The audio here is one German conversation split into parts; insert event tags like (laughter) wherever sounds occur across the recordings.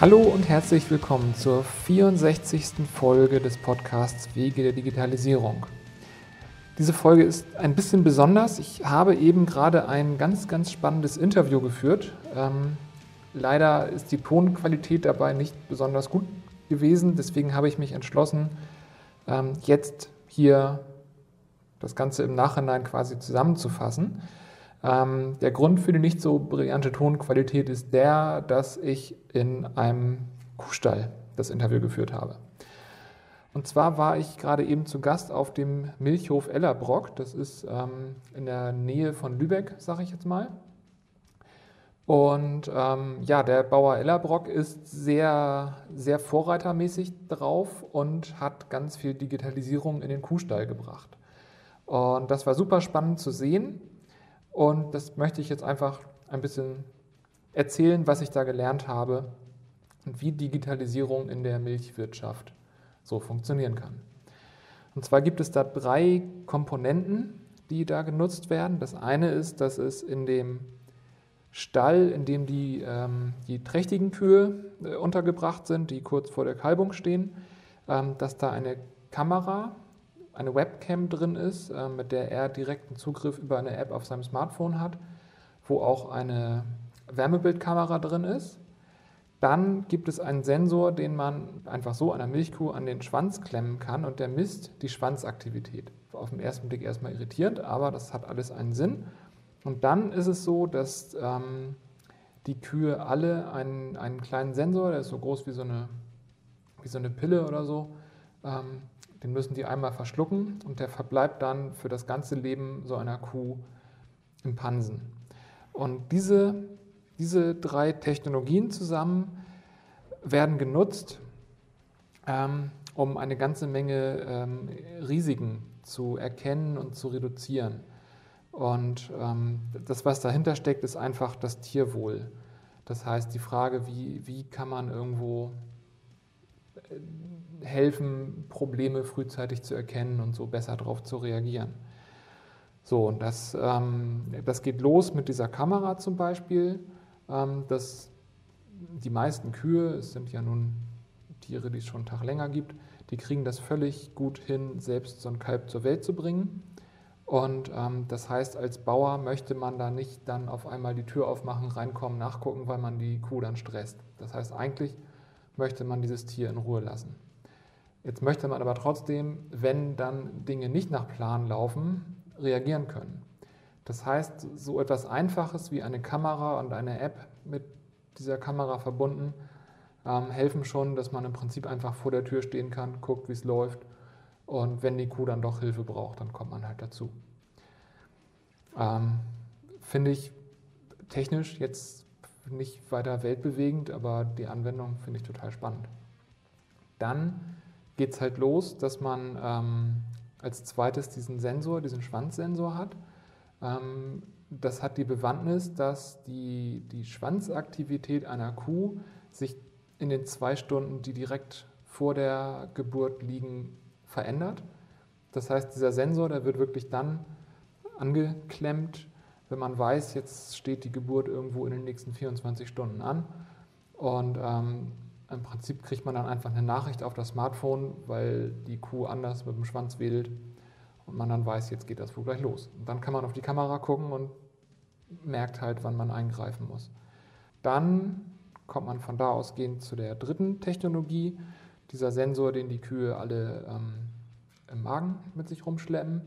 Hallo und herzlich willkommen zur 64. Folge des Podcasts Wege der Digitalisierung. Diese Folge ist ein bisschen besonders. Ich habe eben gerade ein ganz, ganz spannendes Interview geführt. Ähm, leider ist die Tonqualität dabei nicht besonders gut gewesen. Deswegen habe ich mich entschlossen, ähm, jetzt hier das Ganze im Nachhinein quasi zusammenzufassen. Ähm, der Grund für die nicht so brillante Tonqualität ist der, dass ich in einem Kuhstall das Interview geführt habe. Und zwar war ich gerade eben zu Gast auf dem Milchhof Ellerbrock. Das ist ähm, in der Nähe von Lübeck, sage ich jetzt mal. Und ähm, ja, der Bauer Ellerbrock ist sehr, sehr vorreitermäßig drauf und hat ganz viel Digitalisierung in den Kuhstall gebracht. Und das war super spannend zu sehen. Und das möchte ich jetzt einfach ein bisschen erzählen, was ich da gelernt habe und wie Digitalisierung in der Milchwirtschaft so funktionieren kann. Und zwar gibt es da drei Komponenten, die da genutzt werden. Das eine ist, dass es in dem Stall, in dem die, ähm, die trächtigen Kühe äh, untergebracht sind, die kurz vor der Kalbung stehen, ähm, dass da eine Kamera, eine Webcam drin ist, äh, mit der er direkten Zugriff über eine App auf seinem Smartphone hat, wo auch eine Wärmebildkamera drin ist dann gibt es einen Sensor, den man einfach so einer Milchkuh an den Schwanz klemmen kann und der misst die Schwanzaktivität. Auf den ersten Blick erstmal irritierend, aber das hat alles einen Sinn. Und dann ist es so, dass ähm, die Kühe alle einen, einen kleinen Sensor, der ist so groß wie so eine, wie so eine Pille oder so, den müssen die einmal verschlucken und der verbleibt dann für das ganze Leben so einer Kuh im Pansen. Und diese diese drei Technologien zusammen werden genutzt, ähm, um eine ganze Menge ähm, Risiken zu erkennen und zu reduzieren. Und ähm, das, was dahinter steckt, ist einfach das Tierwohl. Das heißt, die Frage, wie, wie kann man irgendwo helfen, Probleme frühzeitig zu erkennen und so besser darauf zu reagieren. So, und das, ähm, das geht los mit dieser Kamera zum Beispiel. Ähm, dass die meisten Kühe, es sind ja nun Tiere, die es schon einen Tag länger gibt, die kriegen das völlig gut hin, selbst so ein Kalb zur Welt zu bringen. Und ähm, das heißt, als Bauer möchte man da nicht dann auf einmal die Tür aufmachen, reinkommen, nachgucken, weil man die Kuh dann stresst. Das heißt, eigentlich möchte man dieses Tier in Ruhe lassen. Jetzt möchte man aber trotzdem, wenn dann Dinge nicht nach Plan laufen, reagieren können. Das heißt, so etwas Einfaches wie eine Kamera und eine App mit dieser Kamera verbunden ähm, helfen schon, dass man im Prinzip einfach vor der Tür stehen kann, guckt, wie es läuft und wenn die Kuh dann doch Hilfe braucht, dann kommt man halt dazu. Ähm, Finde ich technisch jetzt nicht weiter weltbewegend, aber die Anwendung finde ich total spannend. Dann geht es halt los, dass man ähm, als zweites diesen Sensor, diesen Schwanzsensor hat ähm, das hat die Bewandtnis, dass die, die Schwanzaktivität einer Kuh sich in den zwei Stunden, die direkt vor der Geburt liegen, verändert. Das heißt, dieser Sensor, der wird wirklich dann angeklemmt, wenn man weiß, jetzt steht die Geburt irgendwo in den nächsten 24 Stunden an. Und ähm, im Prinzip kriegt man dann einfach eine Nachricht auf das Smartphone, weil die Kuh anders mit dem Schwanz wedelt und man dann weiß, jetzt geht das wohl gleich los. Und dann kann man auf die Kamera gucken und merkt halt, wann man eingreifen muss. Dann kommt man von da ausgehend zu der dritten Technologie, dieser Sensor, den die Kühe alle ähm, im Magen mit sich rumschleppen.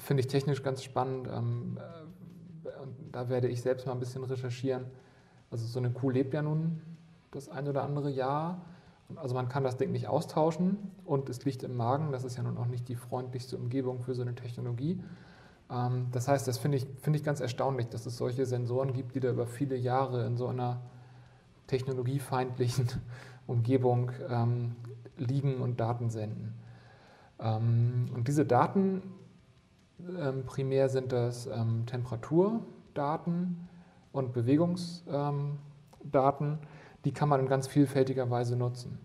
Finde ich technisch ganz spannend. Ähm, äh, und da werde ich selbst mal ein bisschen recherchieren. Also so eine Kuh lebt ja nun das ein oder andere Jahr also man kann das Ding nicht austauschen und es liegt im Magen. Das ist ja nun auch nicht die freundlichste Umgebung für so eine Technologie. Ähm, das heißt, das finde ich, find ich ganz erstaunlich, dass es solche Sensoren gibt, die da über viele Jahre in so einer technologiefeindlichen (laughs) Umgebung ähm, liegen und Daten senden. Ähm, und diese Daten, primär sind das Temperaturdaten und Bewegungsdaten die kann man in ganz vielfältiger Weise nutzen.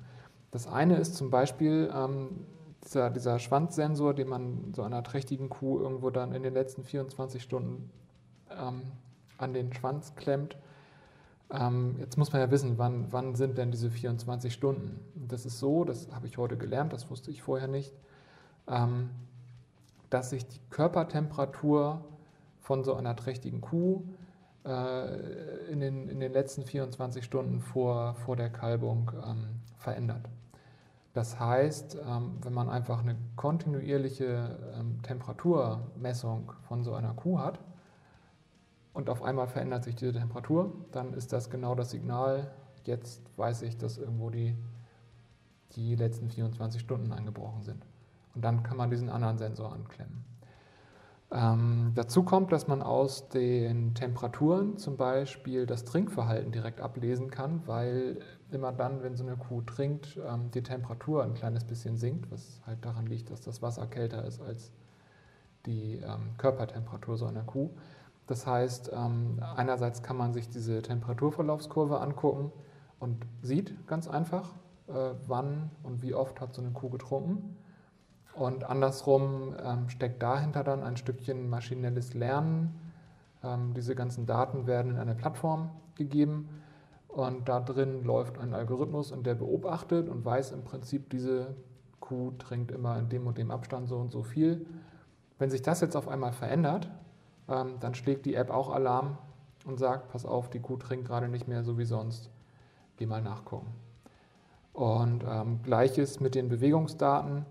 Das eine ist zum Beispiel ähm, dieser, dieser, Schwanzsensor, den man so einer trächtigen Kuh irgendwo dann in den letzten 24 Stunden ähm, an den Schwanz klemmt. Ähm, jetzt muss man ja wissen, wann, wann sind denn diese 24 Stunden? Das ist so, das habe ich heute gelernt, das wusste ich vorher nicht, ähm, dass sich die Körpertemperatur von so einer trächtigen Kuh äh, in, den, in den letzten 24 Stunden vor, vor der Kalbung ähm, verändert. Das heißt, ähm, wenn man einfach eine kontinuierliche ähm, Temperaturmessung von so einer Kuh hat und auf einmal verändert sich diese Temperatur, dann ist das genau das Signal, jetzt weiß ich, dass irgendwo die, die letzten 24 Stunden angebrochen sind. Und dann kann man diesen anderen Sensor anklemmen. Ähm, dazu kommt, dass man aus den Temperaturen zum Beispiel das Trinkverhalten direkt ablesen kann, weil immer dann, wenn so eine Kuh trinkt, ähm, die Temperatur ein kleines bisschen sinkt, was halt daran liegt, dass das Wasser kälter ist als die ähm, Körpertemperatur so einer Kuh. Das heißt, ähm, einerseits kann man sich diese Temperaturverlaufskurve angucken und sieht ganz einfach, äh, wann und wie oft hat so eine Kuh getrunken. Und andersrum ähm, steckt dahinter dann ein Stückchen maschinelles Lernen. Ähm, diese ganzen Daten werden in eine Plattform gegeben und da drin läuft ein Algorithmus und der beobachtet und weiß im Prinzip, diese Kuh trinkt immer in dem und dem Abstand so und so viel. Wenn sich das jetzt auf einmal verändert, ähm, dann schlägt die App auch Alarm und sagt, pass auf, die Kuh trinkt gerade nicht mehr so wie sonst. Geh mal nachgucken. Und ähm, gleiches mit den Bewegungsdaten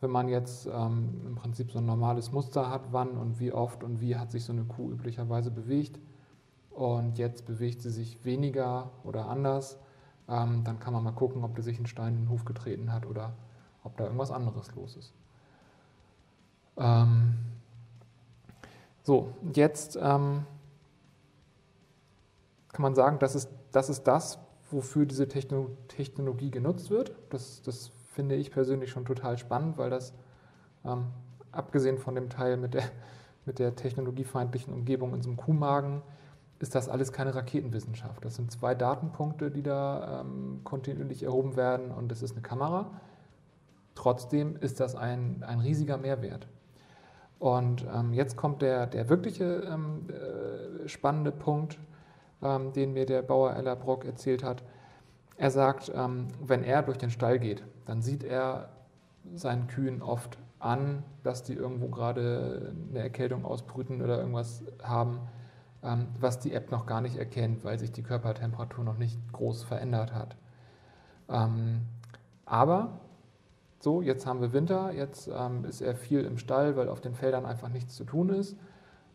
wenn man jetzt ähm, im Prinzip so ein normales Muster hat, wann und wie oft und wie hat sich so eine Kuh üblicherweise bewegt und jetzt bewegt sie sich weniger oder anders, ähm, dann kann man mal gucken, ob die sich einen Stein in den Hof getreten hat oder ob da irgendwas anderes los ist. Ähm, so, jetzt ähm, kann man sagen, das ist, das ist das, wofür diese Technologie genutzt wird. Das, das finde ich persönlich schon total spannend, weil das, ähm, abgesehen von dem Teil mit der, mit der technologiefeindlichen Umgebung in so einem Kuhmagen, ist das alles keine Raketenwissenschaft. Das sind zwei Datenpunkte, die da ähm, kontinuierlich erhoben werden und das ist eine Kamera. Trotzdem ist das ein, ein riesiger Mehrwert. Und ähm, jetzt kommt der, der wirkliche ähm, äh, spannende Punkt, ähm, den mir der Bauer Ella Brock erzählt hat. Er sagt, ähm, wenn er durch den Stall geht, dann sieht er seinen Kühen oft an, dass die irgendwo gerade eine Erkältung ausbrüten oder irgendwas haben, ähm, was die App noch gar nicht erkennt, weil sich die Körpertemperatur noch nicht groß verändert hat. Ähm, aber so, jetzt haben wir Winter, jetzt ist er viel im Stall, weil auf den Feldern einfach nichts zu tun ist.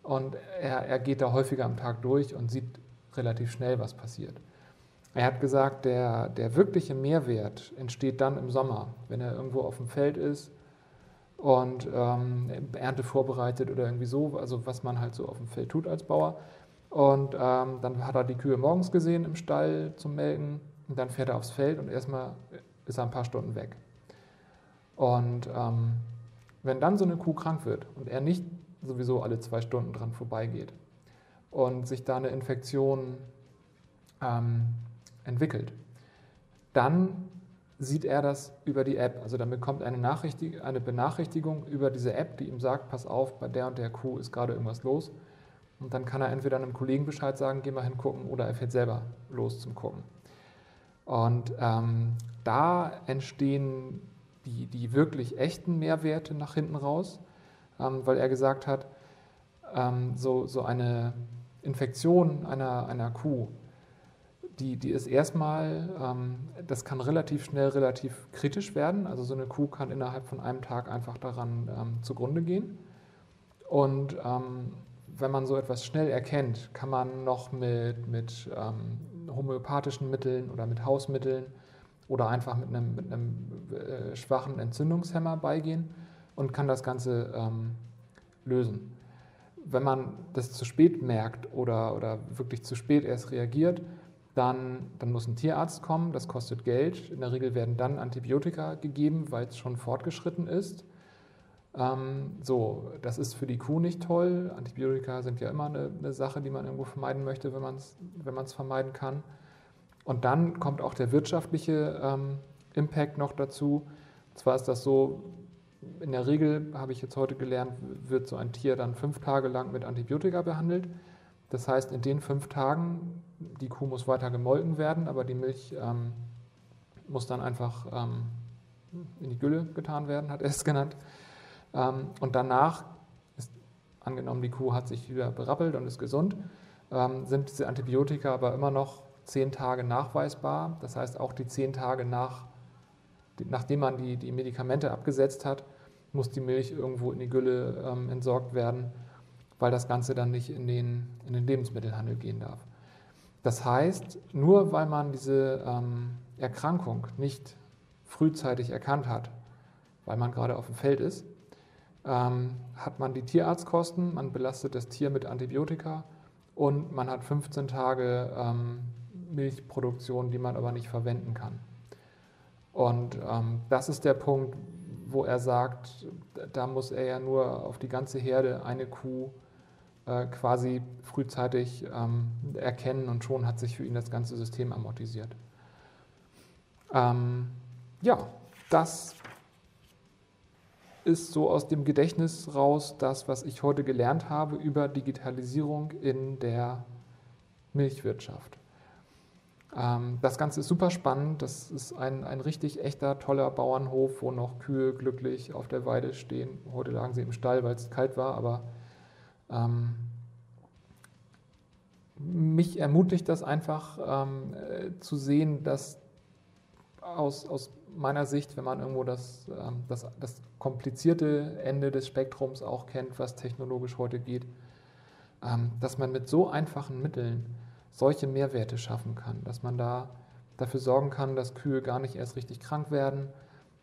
Und er, er geht da häufiger am Tag durch und sieht relativ schnell, was passiert. Er hat gesagt, der, der wirkliche Mehrwert entsteht dann im Sommer, wenn er irgendwo auf dem Feld ist und ähm, Ernte vorbereitet oder irgendwie so, also was man halt so auf dem Feld tut als Bauer. Und ähm, dann hat er die Kühe morgens gesehen im Stall zum Melken und dann fährt er aufs Feld und erstmal ist er ein paar Stunden weg. Und ähm, wenn dann so eine Kuh krank wird und er nicht sowieso alle zwei Stunden dran vorbeigeht und sich da eine Infektion ähm, entwickelt. Dann sieht er das über die App. Also dann bekommt eine, eine Benachrichtigung über diese App, die ihm sagt, pass auf, bei der und der Kuh ist gerade irgendwas los. Und dann kann er entweder einem Kollegen Bescheid sagen, geh mal hingucken, oder er fährt selber los zum Gucken. Und ähm, da entstehen die, die wirklich echten Mehrwerte nach hinten raus, ähm, weil er gesagt hat, ähm, so, so eine Infektion einer, einer Kuh, die, die ist erstmal, ähm, das kann relativ schnell relativ kritisch werden. Also so eine Kuh kann innerhalb von einem Tag einfach daran ähm, zugrunde gehen. Und ähm, wenn man so etwas schnell erkennt, kann man noch mit, mit ähm, homöopathischen Mitteln oder mit Hausmitteln oder einfach mit einem, mit einem äh, schwachen Entzündungshemmer beigehen und kann das Ganze ähm, lösen. Wenn man das zu spät merkt oder, oder wirklich zu spät erst reagiert, dann, dann muss ein Tierarzt kommen, das kostet Geld. In der Regel werden dann Antibiotika gegeben, weil es schon fortgeschritten ist. Ähm, so, das ist für die Kuh nicht toll. Antibiotika sind ja immer eine, eine Sache, die man irgendwo vermeiden möchte, wenn man es wenn vermeiden kann. Und dann kommt auch der wirtschaftliche ähm, Impact noch dazu. Und zwar ist das so, in der Regel, habe ich jetzt heute gelernt, wird so ein Tier dann fünf Tage lang mit Antibiotika behandelt. Das heißt, in den fünf Tagen, die Kuh muss weiter gemolken werden, aber die Milch ähm, muss dann einfach ähm, in die Gülle getan werden, hat er es genannt. Ähm, und danach, ist, angenommen, die Kuh hat sich wieder berappelt und ist gesund, ähm, sind diese Antibiotika aber immer noch zehn Tage nachweisbar. Das heißt, auch die zehn Tage nach, nachdem man die, die Medikamente abgesetzt hat, muss die Milch irgendwo in die Gülle ähm, entsorgt werden weil das Ganze dann nicht in den, in den Lebensmittelhandel gehen darf. Das heißt, nur weil man diese ähm, Erkrankung nicht frühzeitig erkannt hat, weil man gerade auf dem Feld ist, ähm, hat man die Tierarztkosten, man belastet das Tier mit Antibiotika und man hat 15 Tage ähm, Milchproduktion, die man aber nicht verwenden kann. Und ähm, das ist der Punkt, wo er sagt, da muss er ja nur auf die ganze Herde eine Kuh äh, quasi frühzeitig ähm, erkennen und schon hat sich für ihn das ganze System amortisiert. Ähm, ja, das ist so aus dem Gedächtnis raus das, was ich heute gelernt habe über Digitalisierung in der Milchwirtschaft. Ähm, das Ganze ist super spannend. Das ist ein, ein richtig echter, toller Bauernhof, wo noch Kühe glücklich auf der Weide stehen. Heute lagen sie im Stall, weil es kalt war, aber ähm, mich ermutigt das einfach ähm, äh, zu sehen, dass aus, aus meiner Sicht, wenn man irgendwo das, ähm, das, das komplizierte Ende des Spektrums auch kennt, was technologisch heute geht, ähm, dass man mit so einfachen Mitteln solche Mehrwerte schaffen kann, dass man da dafür sorgen kann, dass Kühe gar nicht erst richtig krank werden,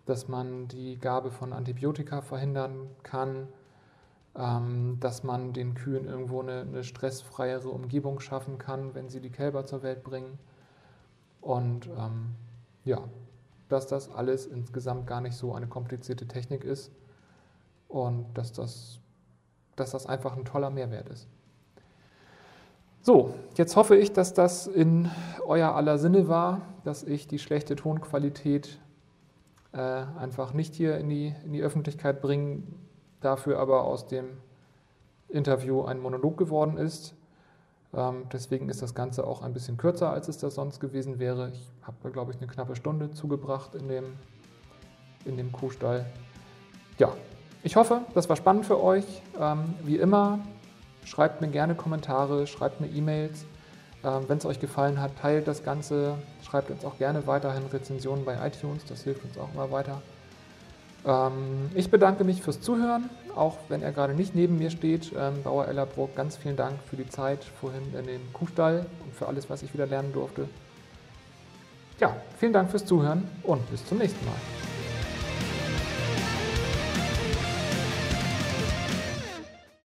dass man die Gabe von Antibiotika verhindern kann, dass man den Kühen irgendwo eine, eine, stressfreiere Umgebung schaffen kann, wenn sie die Kälber zur Welt bringen. Und ähm, ja, dass das alles insgesamt gar nicht so eine komplizierte Technik ist und dass das, dass das einfach ein toller Mehrwert ist. So, jetzt hoffe ich, dass das in euer aller Sinne war, dass ich die schlechte Tonqualität äh, einfach nicht hier in die, in die Öffentlichkeit bringen dafür aber aus dem Interview ein Monolog geworden ist. Ähm, deswegen ist das Ganze auch ein bisschen kürzer, als es das sonst gewesen wäre. Ich habe, glaube ich, eine knappe Stunde zugebracht in dem, in dem Kuhstall. Ja, ich hoffe, das war spannend für euch. Ähm, wie immer, schreibt mir gerne Kommentare, schreibt mir E-Mails. Ähm, Wenn es euch gefallen hat, teilt das Ganze. Schreibt uns auch gerne weiterhin Rezensionen bei iTunes, das hilft uns auch immer weiter. Ähm, ich bedanke mich fürs Zuhören, auch wenn er gerade nicht neben mir steht. Ähm, Bauer Ellerbrook, ganz vielen Dank für die Zeit vorhin in dem Kuhstall und für alles, was ich wieder lernen durfte. Ja, vielen Dank fürs Zuhören und bis zum nächsten Mal.